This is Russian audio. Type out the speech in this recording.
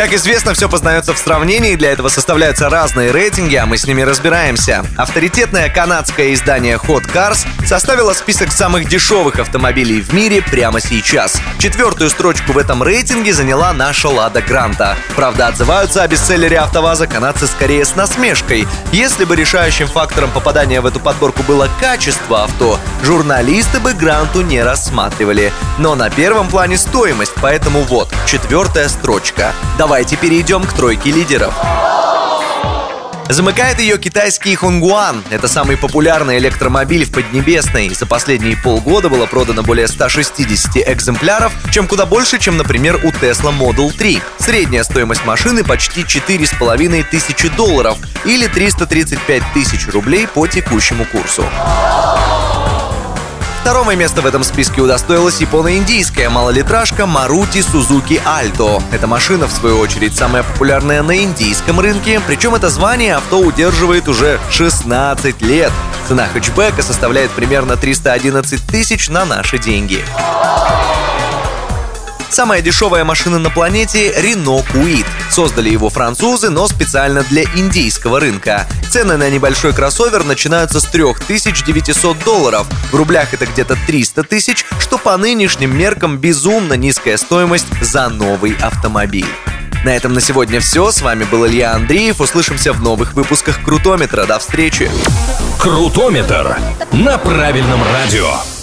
Как известно, все познается в сравнении, для этого составляются разные рейтинги, а мы с ними разбираемся. Авторитетное канадское издание Hot Cars составило список самых дешевых автомобилей в мире прямо сейчас. Четвертую строчку в этом рейтинге заняла наша Лада Гранта. Правда, отзываются о бестселлере АвтоВАЗа канадцы скорее с насмешкой. Если бы решающим фактором попадания в эту подборку было качество авто, журналисты бы Гранту не рассматривали. Но на первом плане стоимость, поэтому вот, четвертая строчка. Давайте перейдем к тройке лидеров. Замыкает ее китайский Хонгуан. Это самый популярный электромобиль в Поднебесной. За последние полгода было продано более 160 экземпляров, чем куда больше, чем, например, у Tesla Model 3. Средняя стоимость машины почти 4,5 тысячи долларов или 335 тысяч рублей по текущему курсу. Второе место в этом списке удостоилась японо-индийская малолитражка Maruti Suzuki Alto. Эта машина, в свою очередь, самая популярная на индийском рынке, причем это звание авто удерживает уже 16 лет. Цена хэтчбека составляет примерно 311 тысяч на наши деньги. Самая дешевая машина на планете — Renault Kwid. Создали его французы, но специально для индийского рынка. Цены на небольшой кроссовер начинаются с 3900 долларов. В рублях это где-то 300 тысяч, что по нынешним меркам безумно низкая стоимость за новый автомобиль. На этом на сегодня все. С вами был Илья Андреев. Услышимся в новых выпусках Крутометра. До встречи. Крутометр на правильном радио.